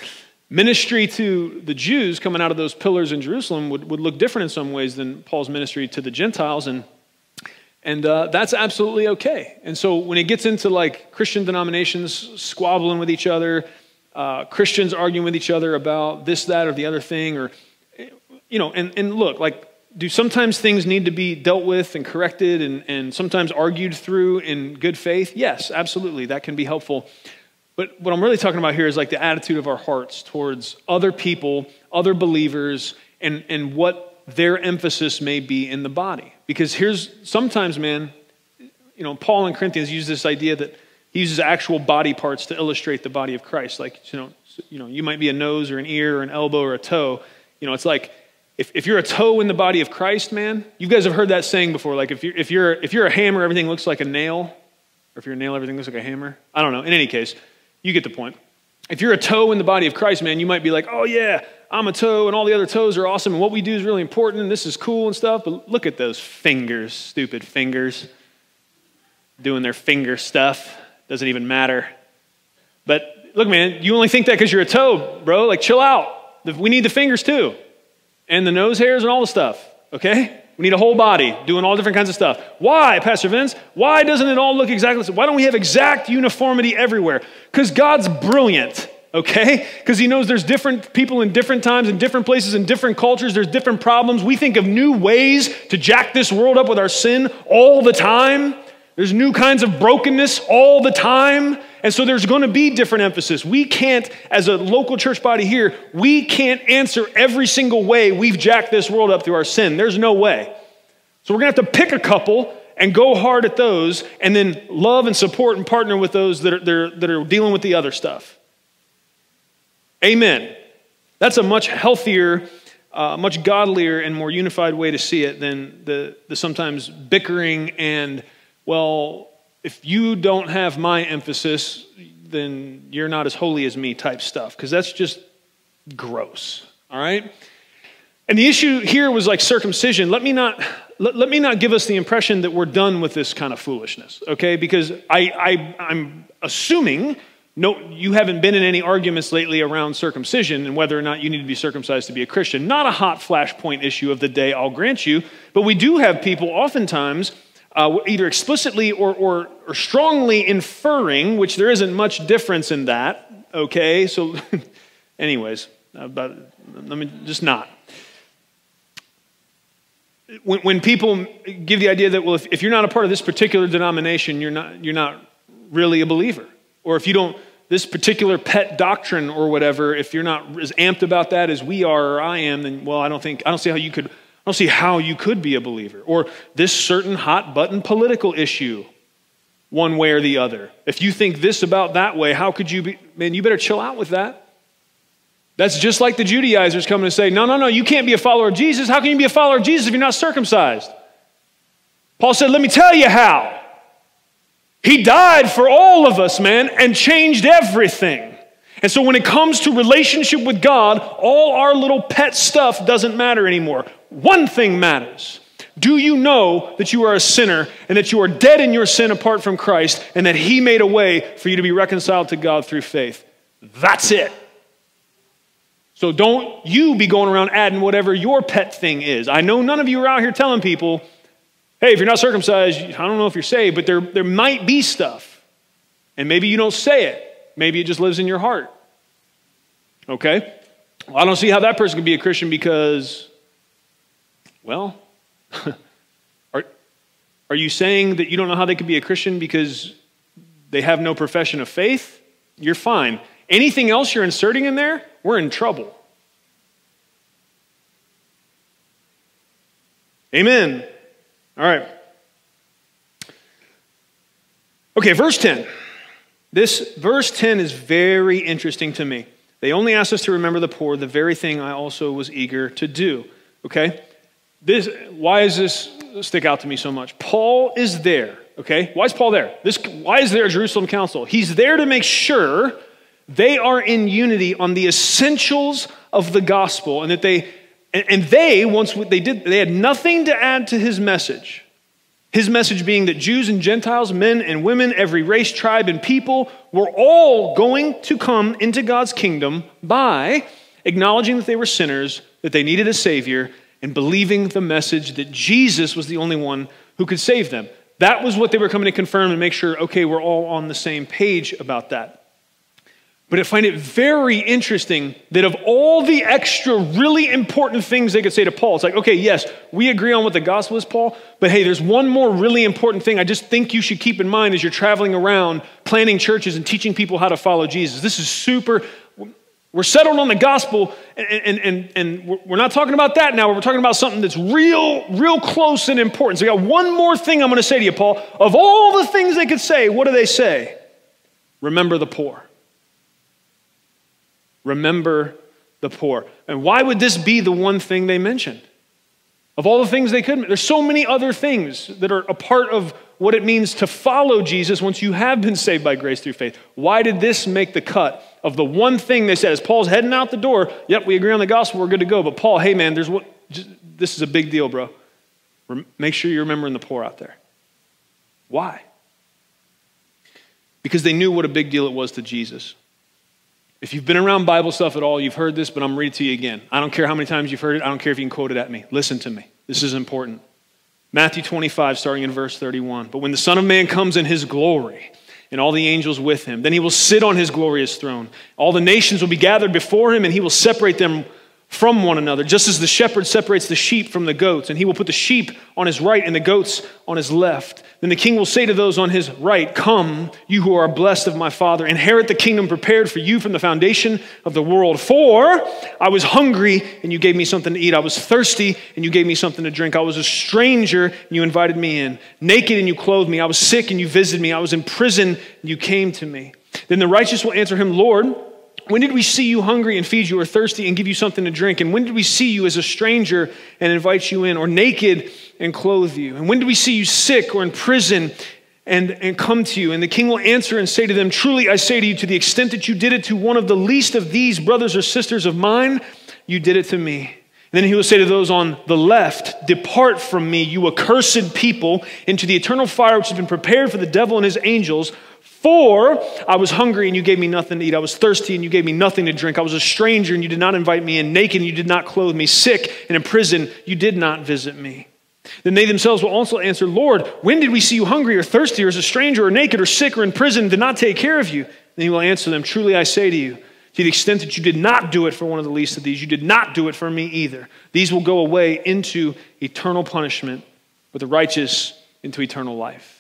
B: ministry to the jews coming out of those pillars in jerusalem would, would look different in some ways than paul's ministry to the gentiles and and uh, that's absolutely okay and so when it gets into like christian denominations squabbling with each other uh, Christians arguing with each other about this, that, or the other thing, or, you know, and, and look, like, do sometimes things need to be dealt with and corrected and, and sometimes argued through in good faith? Yes, absolutely. That can be helpful. But what I'm really talking about here is like the attitude of our hearts towards other people, other believers, and, and what their emphasis may be in the body. Because here's sometimes, man, you know, Paul and Corinthians use this idea that he uses actual body parts to illustrate the body of Christ. Like, you know, you, know, you might be a nose or an ear or an elbow or a toe. You know, it's like if, if you're a toe in the body of Christ, man, you guys have heard that saying before. Like, if you're, if, you're, if you're a hammer, everything looks like a nail. Or if you're a nail, everything looks like a hammer. I don't know. In any case, you get the point. If you're a toe in the body of Christ, man, you might be like, oh, yeah, I'm a toe, and all the other toes are awesome, and what we do is really important, and this is cool and stuff. But look at those fingers, stupid fingers, doing their finger stuff. Doesn't even matter. But look, man, you only think that because you're a toe, bro. Like, chill out. We need the fingers too, and the nose hairs and all the stuff, okay? We need a whole body doing all different kinds of stuff. Why, Pastor Vince? Why doesn't it all look exactly the same? Why don't we have exact uniformity everywhere? Because God's brilliant, okay? Because He knows there's different people in different times, in different places, in different cultures. There's different problems. We think of new ways to jack this world up with our sin all the time. There's new kinds of brokenness all the time. And so there's going to be different emphasis. We can't, as a local church body here, we can't answer every single way we've jacked this world up through our sin. There's no way. So we're going to have to pick a couple and go hard at those and then love and support and partner with those that are, that are, dealing with the other stuff. Amen. That's a much healthier, uh, much godlier, and more unified way to see it than the, the sometimes bickering and well, if you don't have my emphasis, then you're not as holy as me type stuff, because that's just gross, all right? And the issue here was like circumcision. Let me not let, me not give us the impression that we're done with this kind of foolishness, okay? Because I, I I'm assuming no, you haven't been in any arguments lately around circumcision and whether or not you need to be circumcised to be a Christian. Not a hot flashpoint issue of the day, I'll grant you. But we do have people oftentimes uh, either explicitly or, or, or strongly inferring, which there isn't much difference in that, okay? So, anyways, uh, but let me just not. when, when people give the idea that, well, if, if you're not a part of this particular denomination, you're not, you're not really a believer. Or if you don't, this particular pet doctrine or whatever, if you're not as amped about that as we are or I am, then, well, I don't think, I don't see how you could, I don't see how you could be a believer. Or this certain hot button political issue, one way or the other. If you think this about that way, how could you be, man, you better chill out with that. That's just like the Judaizers coming and say, no, no, no, you can't be a follower of Jesus. How can you be a follower of Jesus if you're not circumcised? Paul said, let me tell you how. He died for all of us, man, and changed everything. And so when it comes to relationship with God, all our little pet stuff doesn't matter anymore. One thing matters. Do you know that you are a sinner and that you are dead in your sin apart from Christ and that He made a way for you to be reconciled to God through faith? That's it. So don't you be going around adding whatever your pet thing is. I know none of you are out here telling people, hey, if you're not circumcised, I don't know if you're saved, but there, there might be stuff. And maybe you don't say it. Maybe it just lives in your heart. Okay? Well, I don't see how that person can be a Christian because, well, are, are you saying that you don't know how they could be a Christian because they have no profession of faith? You're fine. Anything else you're inserting in there, we're in trouble. Amen. All right. Okay, verse 10. This verse 10 is very interesting to me. They only asked us to remember the poor, the very thing I also was eager to do. Okay? This why does this stick out to me so much? Paul is there, okay? Why is Paul there? This why is there a Jerusalem council? He's there to make sure they are in unity on the essentials of the gospel and that they and, they once they did they had nothing to add to his message his message being that jews and gentiles men and women every race tribe and people were all going to come into god's kingdom by acknowledging that they were sinners that they needed a savior and believing the message that jesus was the only one who could save them that was what they were coming to confirm and make sure okay we're all on the same page about that but I find it very interesting that of all the extra really important things they could say to Paul, it's like, okay, yes, we agree on what the gospel is, Paul, but hey, there's one more really important thing I just think you should keep in mind as you're traveling around planning churches and teaching people how to follow Jesus. This is super. We're settled on the gospel, and, and, and, and we're not talking about that now. We're talking about something that's real, real close and important. So, I got one more thing I'm going to say to you, Paul. Of all the things they could say, what do they say? Remember the poor. Remember the poor. And why would this be the one thing they mentioned? Of all the things they could, there's so many other things that are a part of what it means to follow Jesus once you have been saved by grace through faith. Why did this make the cut of the one thing they said? As Paul's heading out the door, yep, we agree on the gospel, we're good to go. But Paul, hey man, there's what, just, this is a big deal, bro. Make sure you're remembering the poor out there. Why? Because they knew what a big deal it was to Jesus. If you've been around Bible stuff at all, you've heard this, but I'm reading it to you again. I don't care how many times you've heard it. I don't care if you can quote it at me. Listen to me. This is important. Matthew 25, starting in verse 31. But when the Son of Man comes in his glory, and all the angels with him. Then he will sit on his glorious throne. All the nations will be gathered before him, and he will separate them from one another, just as the shepherd separates the sheep from the goats, and he will put the sheep on his right and the goats on his left. Then the king will say to those on his right, Come, you who are blessed of my Father, inherit the kingdom prepared for you from the foundation of the world. For I was hungry, and you gave me something to eat. I was thirsty, and you gave me something to drink. I was a stranger, and you invited me in. Naked, and you clothed me. I was sick, and you visited me. I was in prison, and you came to me. Then the righteous will answer him, Lord, when did we see you hungry and feed you, or thirsty and give you something to drink? And when did we see you as a stranger and invite you in, or naked and clothe you? And when did we see you sick or in prison and, and come to you? And the king will answer and say to them, Truly I say to you, to the extent that you did it to one of the least of these brothers or sisters of mine, you did it to me. And then he will say to those on the left, Depart from me, you accursed people, into the eternal fire which has been prepared for the devil and his angels. For I was hungry and you gave me nothing to eat. I was thirsty and you gave me nothing to drink. I was a stranger and you did not invite me in. Naked and you did not clothe me. Sick and in prison, you did not visit me. Then they themselves will also answer, Lord, when did we see you hungry or thirsty or as a stranger or naked or sick or in prison and did not take care of you? Then he will answer them, Truly I say to you, To the extent that you did not do it for one of the least of these, you did not do it for me either. These will go away into eternal punishment, but the righteous into eternal life.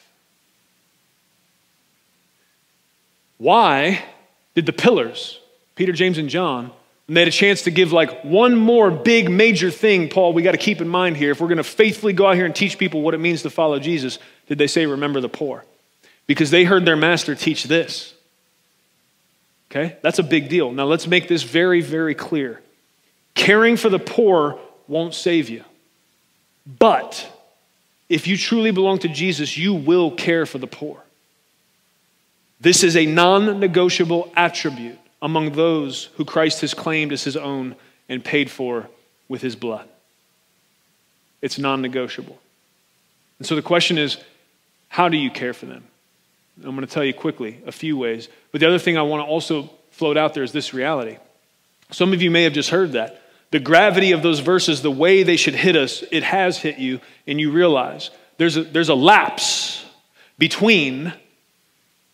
B: Why did the pillars, Peter, James, and John, when they had a chance to give like one more big major thing, Paul, we got to keep in mind here, if we're going to faithfully go out here and teach people what it means to follow Jesus, did they say, remember the poor? Because they heard their master teach this. Okay? That's a big deal. Now let's make this very, very clear. Caring for the poor won't save you. But if you truly belong to Jesus, you will care for the poor. This is a non negotiable attribute among those who Christ has claimed as his own and paid for with his blood. It's non negotiable. And so the question is how do you care for them? I'm going to tell you quickly a few ways. But the other thing I want to also float out there is this reality. Some of you may have just heard that. The gravity of those verses, the way they should hit us, it has hit you, and you realize there's a, there's a lapse between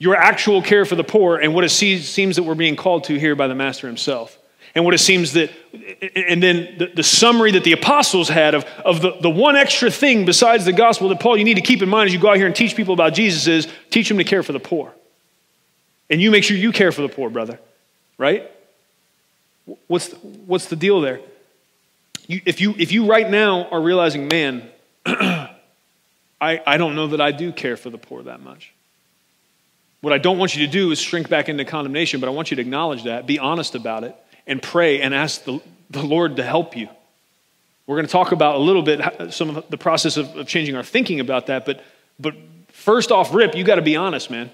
B: your actual care for the poor and what it seems that we're being called to here by the Master himself and what it seems that, and then the, the, summary that the apostles had of, of the, the one extra thing besides the gospel that Paul, you need to keep in mind as you go out here and teach people about Jesus is teach them to care for the poor. And you make sure you care for the poor, brother, right? What's the, what's the deal there? You, if, you, if you right now are realizing, man, I, I don't know that I do care for the poor that much. What I don't want you to do is shrink back into condemnation, but I want you to acknowledge that, be honest about it, and pray and ask the, the Lord to help you. We're going to talk about a little bit some of the process of, of changing our thinking about that, but, but first off, rip, you got to be honest, man.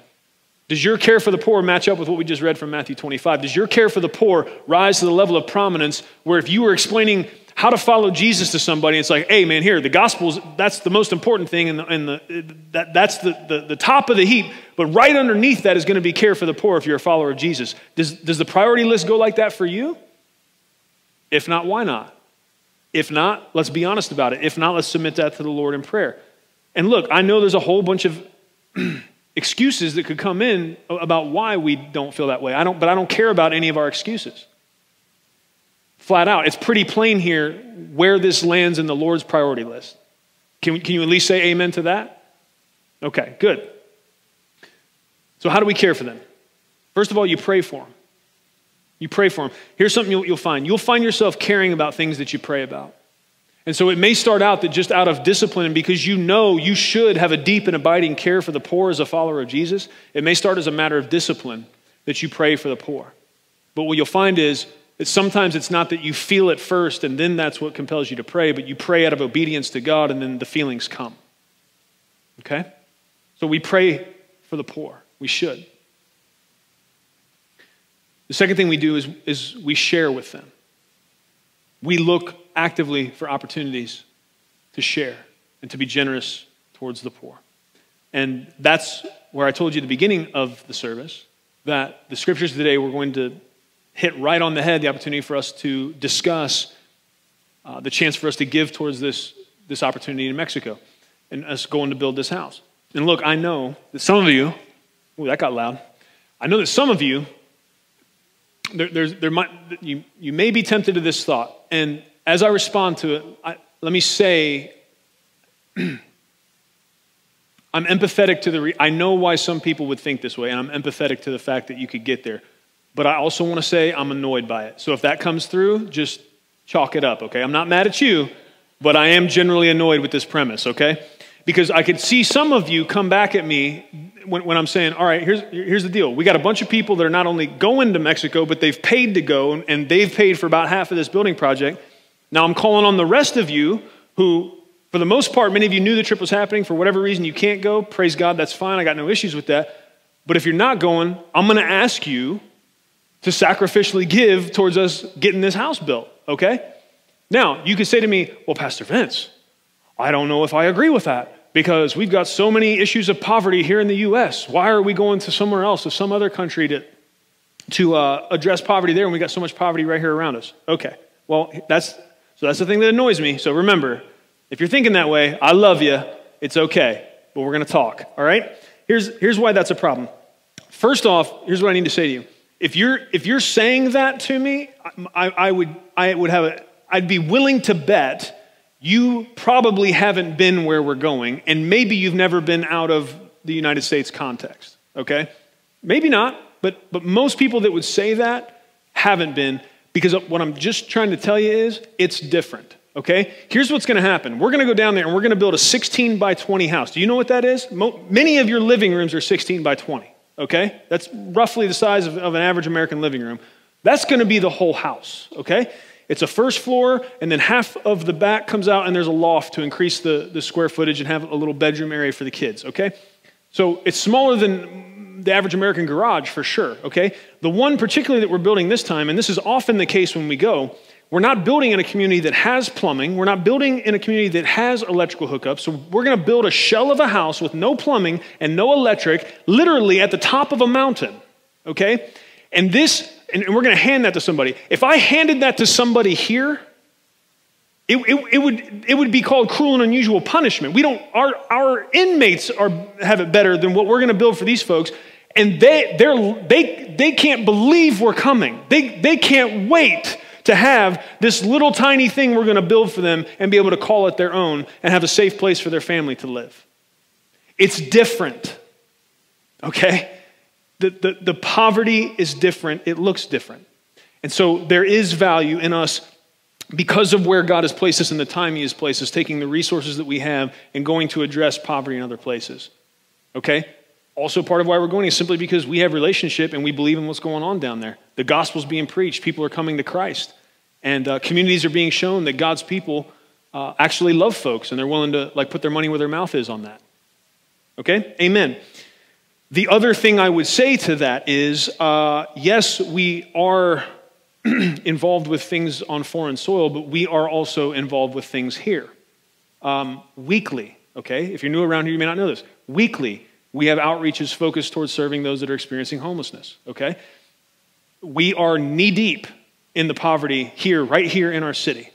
B: Does your care for the poor match up with what we just read from Matthew 25? Does your care for the poor rise to the level of prominence where if you were explaining how to follow Jesus to somebody, it's like, hey, man, here, the Gospels, that's the most important thing, and, the, the, that, that's the, the, the top of the heap. But right underneath that is going to be care for the poor if you're a follower of Jesus. Does, does the priority list go like that for you? If not, why not? If not, let's be honest about it. If not, let's submit that to the Lord in prayer. And look, I know there's a whole bunch of excuses that could come in about why we don't feel that way. I don't, but I don't care about any of our excuses. Flat out. It's pretty plain here where this lands in the Lord's priority list. Can, can you at least say amen to that? Okay, good. So, how do we care for them? First of all, you pray for them. You pray for them. Here's something you'll, you'll, find you'll find yourself caring about things that you pray about. And so it may start out that just out of discipline, because you know you should have a deep and abiding care for the poor as a follower of Jesus, it may start as a matter of discipline that you pray for the poor. But what you'll find is sometimes it's not that you feel it first and then that's what compels you to pray, but you pray out of obedience to God and then the feelings come. Okay? So we pray for the poor. We should. The second thing we do is, is we share with them. We look actively for opportunities to share and to be generous towards the poor. And that's where I told you at the beginning of the service that the scriptures today we're going to hit right on the head the opportunity for us to discuss uh, the chance for us to give towards this, this opportunity in Mexico and us going to build this house. And look, I know that some of you Ooh, that got loud. I know that some of you, there, there might, you, you may be tempted to this thought. And as I respond to it, I, let me say, I'm empathetic to the, re- I know why some people would think this way, and I'm empathetic to the fact that you could get there. But I also want to say I'm annoyed by it. So if that comes through, just chalk it up, okay? I'm not mad at you, but I am generally annoyed with this premise, okay? Because I could see some of you come back at me when, when, I'm saying, all right, here's, here's the deal. We got a bunch of people that are not only going to Mexico, but they've paid to go, and they've paid for about half of this building project. Now I'm calling on the rest of you who, for the most part, many of you knew the trip was happening. For whatever reason, you can't go. Praise God, that's fine. I got no issues with that. But if you're not going, I'm going to ask you to sacrificially give towards us getting this house built, okay? Now, you could say to me, well, Pastor Vince, I don't know if I agree with that because we've got so many issues of poverty here in the U.S. Why are we going to somewhere else, to some other country, to, to uh, address poverty there when we got so much poverty right here around us? Okay, well, that's, so that's the thing that annoys me. So remember, if you're thinking that way, I love you. It's okay, but we're going to talk, all right? Here's, here's why that's a problem. First off, here's what I need to say to you. If you're if you're saying that to me, I, I would I would have a I'd be willing to bet you probably haven't been where we're going, and maybe you've never been out of the United States context. Okay, maybe not, but but most people that would say that haven't been because what I'm just trying to tell you is it's different. Okay? Here's what's going to happen. We're going to go down there and we're going to build a 16 by 20 house. Do you know what that is? Mo- many of your living rooms are 16 by 20. Okay? That's roughly the size of, of an average American living room. That's going to be the whole house. Okay? It's a first floor, and then half of the back comes out, and there's a loft to increase the, the square footage and have a little bedroom area for the kids. Okay? So it's smaller than the average American garage for sure. Okay? The one particularly that we're building this time, and this is often the case when we go, we're not building in a community that has plumbing. We're not building in a community that has electrical hookups. So we're going to build a shell of a house with no plumbing and no electric, literally at the top of a mountain. Okay? And this, and we're going to hand that to somebody. If I handed that to somebody here, it, it, it, would, it would be called cruel and unusual punishment. We don't, our, our inmates are, have it better than what we're going to build for these folks. And they, they're, they, they can't believe we're coming. They, they can't wait to have this little tiny thing we're going to build for them and be able to call it their own and have a safe place for their family to live. It's different, okay? The, the, the poverty is different, it looks different. And so there is value in us because of where God has placed us and the time He has placed us, taking the resources that we have and going to address poverty in other places. Okay? Also, part of why we're going is simply because we have relationship and we believe in what's going on down there. The gospel's being preached, people are coming to Christ. And uh, communities are being shown that God's people uh, actually love folks and they're willing to like put their money where their mouth is on that. Okay? Amen. The other thing I would say to that is uh, yes, we are involved with things on foreign soil, but we are also involved with things here. Um, weekly, okay? If you're new around here, you may not know this. Weekly, we have outreaches focused towards serving those that are experiencing homelessness, okay? We are knee deep in the poverty here, right here in our city,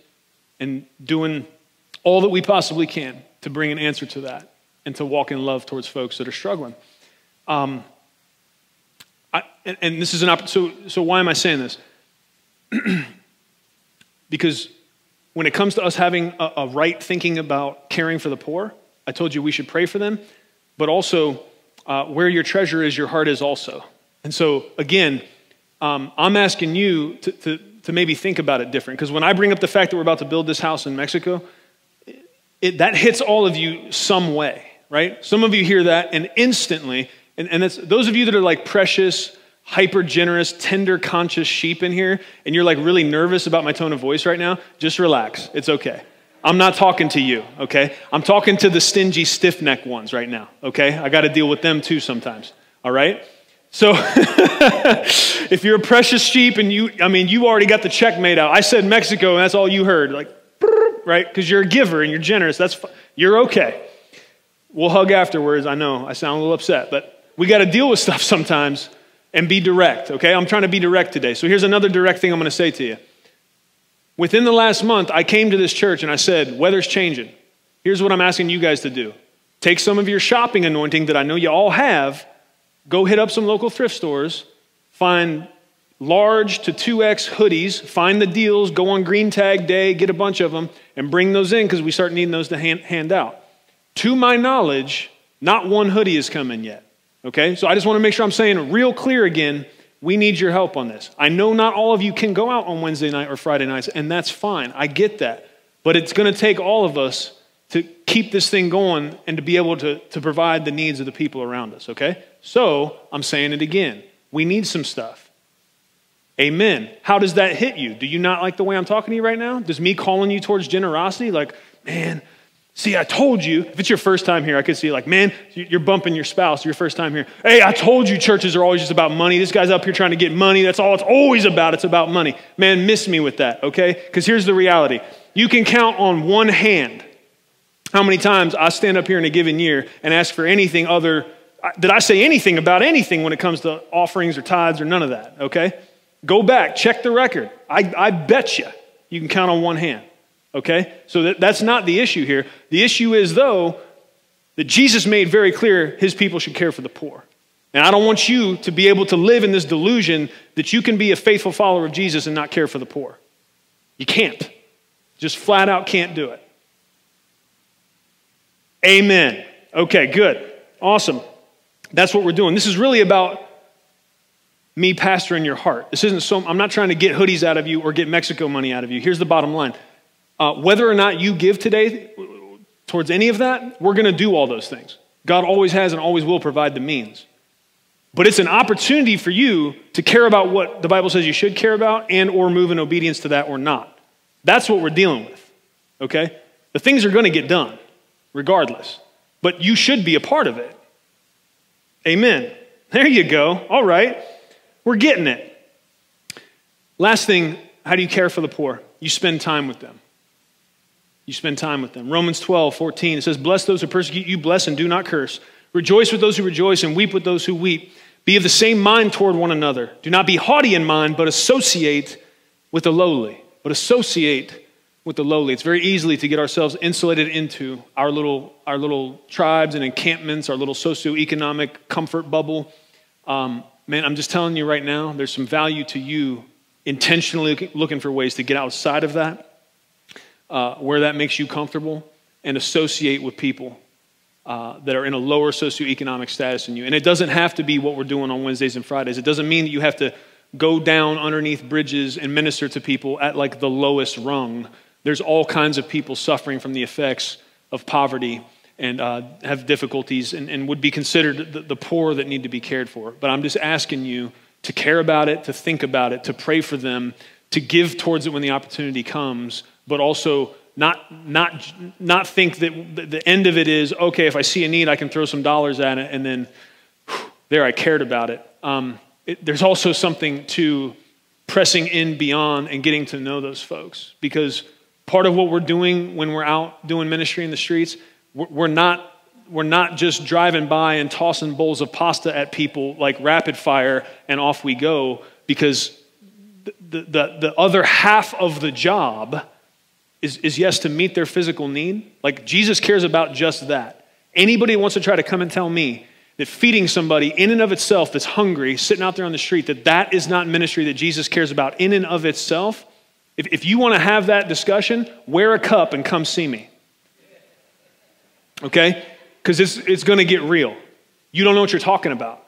B: and doing all that we possibly can to bring an answer to that and to walk in love towards folks that are struggling. Um, I, and, and, this is an opportunity. So, so why am I saying this? because when it comes to us having a, a, right thinking about caring for the poor, I told you we should pray for them, but also uh, where your treasure is, your heart is also. And so, again, um, I'm asking you to, to, to maybe think about it different. Because when I bring up the fact that we're about to build this house in Mexico, it, that hits all of you some way, right? Some of you hear that and instantly, and, and those of you that are like precious, hyper generous, tender, conscious sheep in here, and you're like really nervous about my tone of voice right now, just relax. It's okay. I'm not talking to you, okay? I'm talking to the stingy, stiff neck ones right now, okay? I got to deal with them too sometimes, all right? So if you're a precious sheep and you, I mean, you already got the check made out. I said Mexico and that's all you heard, like, right? Because you're a giver and you're generous. That's you're okay. We'll hug afterwards. I know I sound a little upset, but we got to deal with stuff sometimes and be direct. Okay, I'm trying to be direct today. So here's another direct thing I'm going to say to you. Within the last month, I came to this church and I said, "Weather's changing. Here's what I'm asking you guys to do: take some of your shopping anointing that I know you all have." Go hit up some local thrift stores, find large to 2x hoodies, find the deals, go on green tag day, get a bunch of them, and bring those in because we start needing those to hand, hand out. To my knowledge, not one hoodie has come in yet. Okay? So I just want to make sure I'm saying real clear again. We need your help on this. I know not all of you can go out on Wednesday night or Friday nights, and that's fine. I get that. But it's going to take all of us to keep this thing going and to be able to, to provide the needs of the people around us, okay? So I'm saying it again. We need some stuff. Amen. How does that hit you? Do you not like the way I'm talking to you right now? Does me calling you towards generosity, like, man, see, I told you, if it's your first time here, I could see, like, man, you're bumping your spouse, your first time here. Hey, I told you churches are always just about money. This guy's up here trying to get money. That's all it's always about. It's about money. Man, miss me with that, okay? Because here's the reality you can count on one hand how many times I stand up here in a given year and ask for anything other did I say anything about anything when it comes to offerings or tithes or none of that? Okay? Go back, check the record. I, I bet you you can count on one hand. Okay? So that, that's not the issue here. The issue is, though, that Jesus made very clear his people should care for the poor. And I don't want you to be able to live in this delusion that you can be a faithful follower of Jesus and not care for the poor. You can't. Just flat out can't do it. Amen. Okay, good. Awesome. That's what we're doing. This is really about me pastoring your heart. This isn't so, I'm not trying to get hoodies out of you or get Mexico money out of you. Here's the bottom line uh, whether or not you give today towards any of that, we're going to do all those things. God always has and always will provide the means. But it's an opportunity for you to care about what the Bible says you should care about and or move in obedience to that or not. That's what we're dealing with. Okay? The things are going to get done regardless. But you should be a part of it. Amen. There you go. All right. We're getting it. Last thing, how do you care for the poor? You spend time with them. You spend time with them. Romans 12, 14, it says, Bless those who persecute you, bless and do not curse. Rejoice with those who rejoice and weep with those who weep. Be of the same mind toward one another. Do not be haughty in mind, but associate with the lowly. But associate with the lowly. It's very easily to get ourselves insulated into our little, our little tribes and encampments, our little socioeconomic comfort bubble. Um, man, I'm just telling you right now, there's some value to you intentionally looking for ways to get outside of that, uh, where that makes you comfortable, and associate with people uh, that are in a lower socioeconomic status than you. And it doesn't have to be what we're doing on Wednesdays and Fridays. It doesn't mean that you have to go down underneath bridges and minister to people at like the lowest rung. There's all kinds of people suffering from the effects of poverty and uh, have difficulties and, and, would be considered the, the poor that need to be cared for. But I'm just asking you to care about it, to think about it, to pray for them, to give towards it when the opportunity comes, but also not, not, not think that the end of it is, okay, if I see a need, I can throw some dollars at it, and then whew, there I cared about it. Um, it. There's also something to pressing in beyond and getting to know those folks because part of what we're doing when we're out doing ministry in the streets, we're not, we're not just driving by and tossing bowls of pasta at people like rapid fire and off we go because the, the, the other half of the job is, is yes, to meet their physical need. Like Jesus cares about just that. Anybody wants to try to come and tell me that feeding somebody in and of itself that's hungry, sitting out there on the street, that that is not ministry that Jesus cares about in and of itself, if, if you want to have that discussion, wear a cup and come see me. Okay? Because it's, it's going to get real. You don't know what you're talking about.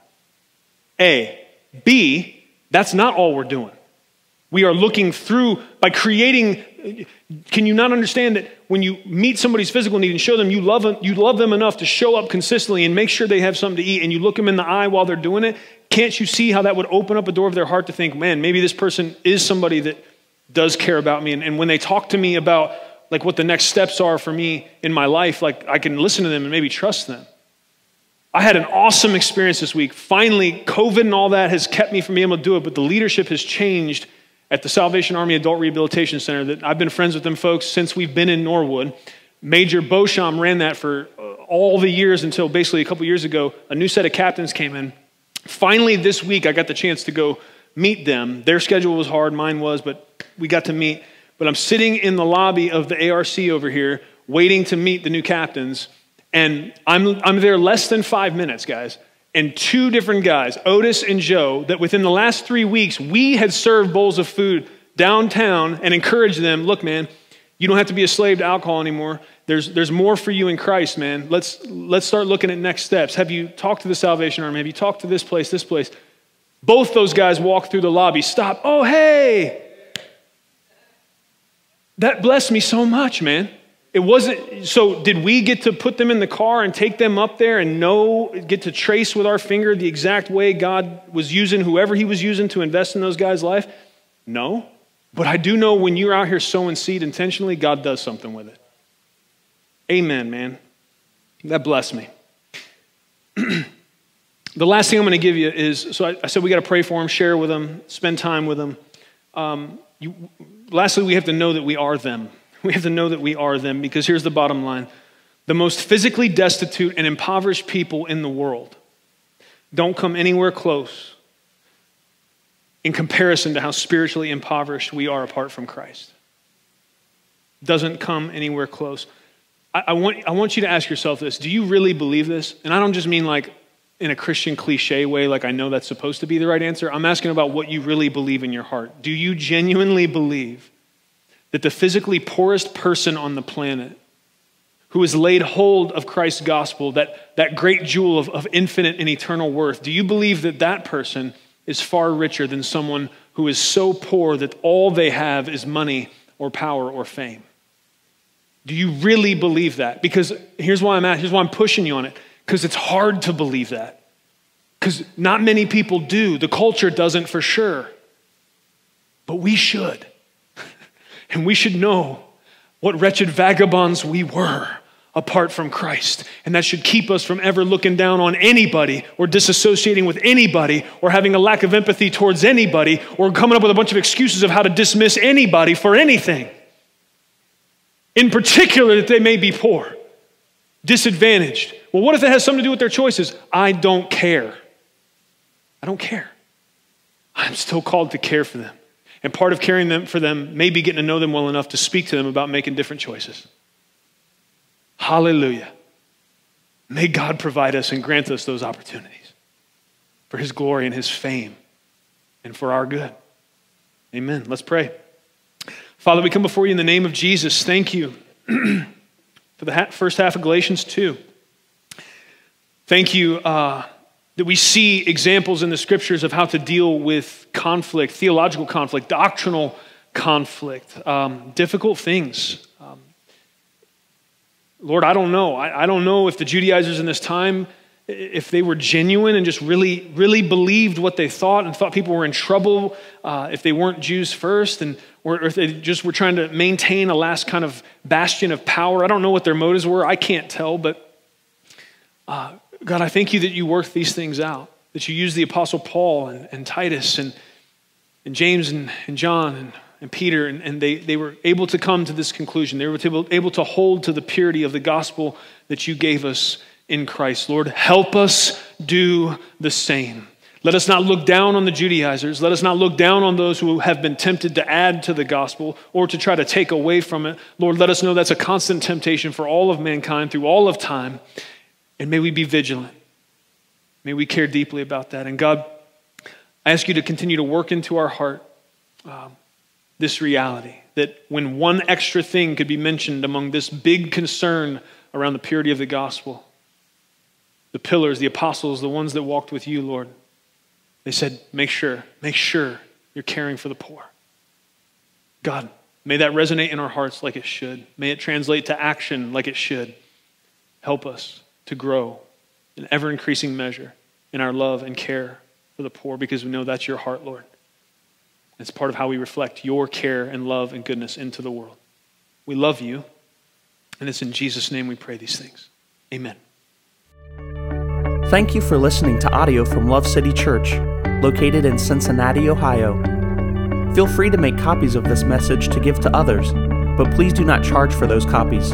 B: A. B, that's not all we're doing. We are looking through by creating can you not understand that when you meet somebody's physical need and show them you love them, you love them enough to show up consistently and make sure they have something to eat and you look them in the eye while they're doing it, can't you see how that would open up a door of their heart to think, man, maybe this person is somebody that does care about me. And, and when they talk to me about like what the next steps are for me in my life, like I can listen to them and maybe trust them. I had an awesome experience this week. Finally, COVID and all that has kept me from being able to do it, but the leadership has changed at the Salvation Army Adult Rehabilitation Center that I've been friends with them folks since we've been in Norwood. Major Beauchamp ran that for uh, all the years until basically a couple years ago, a new set of captains came in. Finally, this week, I got the chance to go meet them. Their schedule was hard, mine was, but we got to meet. But I'm sitting in the lobby of the ARC over here, waiting to meet the new captains, and I'm, I'm there less than five minutes, guys and two different guys, Otis and Joe, that within the last three weeks, we had served bowls of food downtown and encouraged them look, man, you don't have to be a slave to alcohol anymore. There's, there's more for you in Christ, man. Let's, let's start looking at next steps. Have you talked to the Salvation Army? Have you talked to this place, this place? Both those guys walk through the lobby, stop. Oh, hey. That blessed me so much, man. It wasn't, so did we get to put them in the car and take them up there and know, get to trace with our finger the exact way God was using whoever he was using to invest in those guys' life? No. But I do know when you're out here sowing seed intentionally, God does something with it. Amen, man. That blessed me. the last thing I'm going to give you is so I, I said we got to pray for them, share with them, spend time with them. Um, you, lastly, we have to know that we are them. We have to know that we are them because here's the bottom line the most physically destitute and impoverished people in the world don't come anywhere close in comparison to how spiritually impoverished we are apart from Christ. Doesn't come anywhere close. I, I, want, I want you to ask yourself this Do you really believe this? And I don't just mean like in a Christian cliche way, like I know that's supposed to be the right answer. I'm asking about what you really believe in your heart. Do you genuinely believe that the physically poorest person on the planet who has laid hold of Christ's gospel, that, that great jewel of, of infinite and eternal worth, do you believe that that person is far richer than someone who is so poor that all they have is money or power or fame? Do you really believe that? Because here's why I'm at, here's why I'm pushing you on it. Because it's hard to believe that. Because not many people do. The culture doesn't for sure. But we should. and we should know what wretched vagabonds we were apart from Christ. And that should keep us from ever looking down on anybody or disassociating with anybody or having a lack of empathy towards anybody or coming up with a bunch of excuses of how to dismiss anybody for anything in particular that they may be poor, disadvantaged. Well, what if it has something to do with their choices? I don't care. I don't care. I'm still called to care for them. And part of caring them for them may be getting to know them well enough to speak to them about making different choices. Hallelujah. May God provide us and grant us those opportunities for his glory and his fame and for our good. Amen. Let's pray. Father, we come before you in the name of Jesus. Thank you for the first half of Galatians 2. Thank you uh, that we see examples in the scriptures of how to deal with conflict, theological conflict, doctrinal conflict, um, difficult things. Um, Lord, I don't know. I, I don't know if the Judaizers in this time if they were genuine and just really, really believed what they thought and thought people were in trouble uh, if they weren't Jews first, and or if they just were trying to maintain a last kind of bastion of power. I don't know what their motives were. I can't tell, but uh, God, I thank you that you work these things out, that you use the Apostle Paul and, and Titus and, and James and, and John and, and Peter, and, and they, they were able to come to this conclusion. They were able, able to hold to the purity of the gospel that you gave us in Christ. Lord, help us do the same. Let us not look down on the Judaizers. Let us not look down on those who have been tempted to add to the gospel or to try to take away from it. Lord, let us know that's a constant temptation for all of mankind through all of time. And may we be vigilant. May we care deeply about that. And God, I ask you to continue to work into our heart um, this reality that when one extra thing could be mentioned among this big concern around the purity of the gospel, the pillars, the apostles, the ones that walked with you, Lord, they said, make sure, make sure you're caring for the poor. God, may that resonate in our hearts like it should. May it translate to action like it should. Help us to grow in ever increasing measure in our love and care for the poor because we know that's your heart, Lord. It's part of how we reflect your care and love and goodness into the world. We love you, and it's in Jesus' name we pray these things. Amen.
A: Thank you for listening to audio from Love City Church, located in Cincinnati, Ohio. Feel free to make copies of this message to give to others, but please do not charge for those copies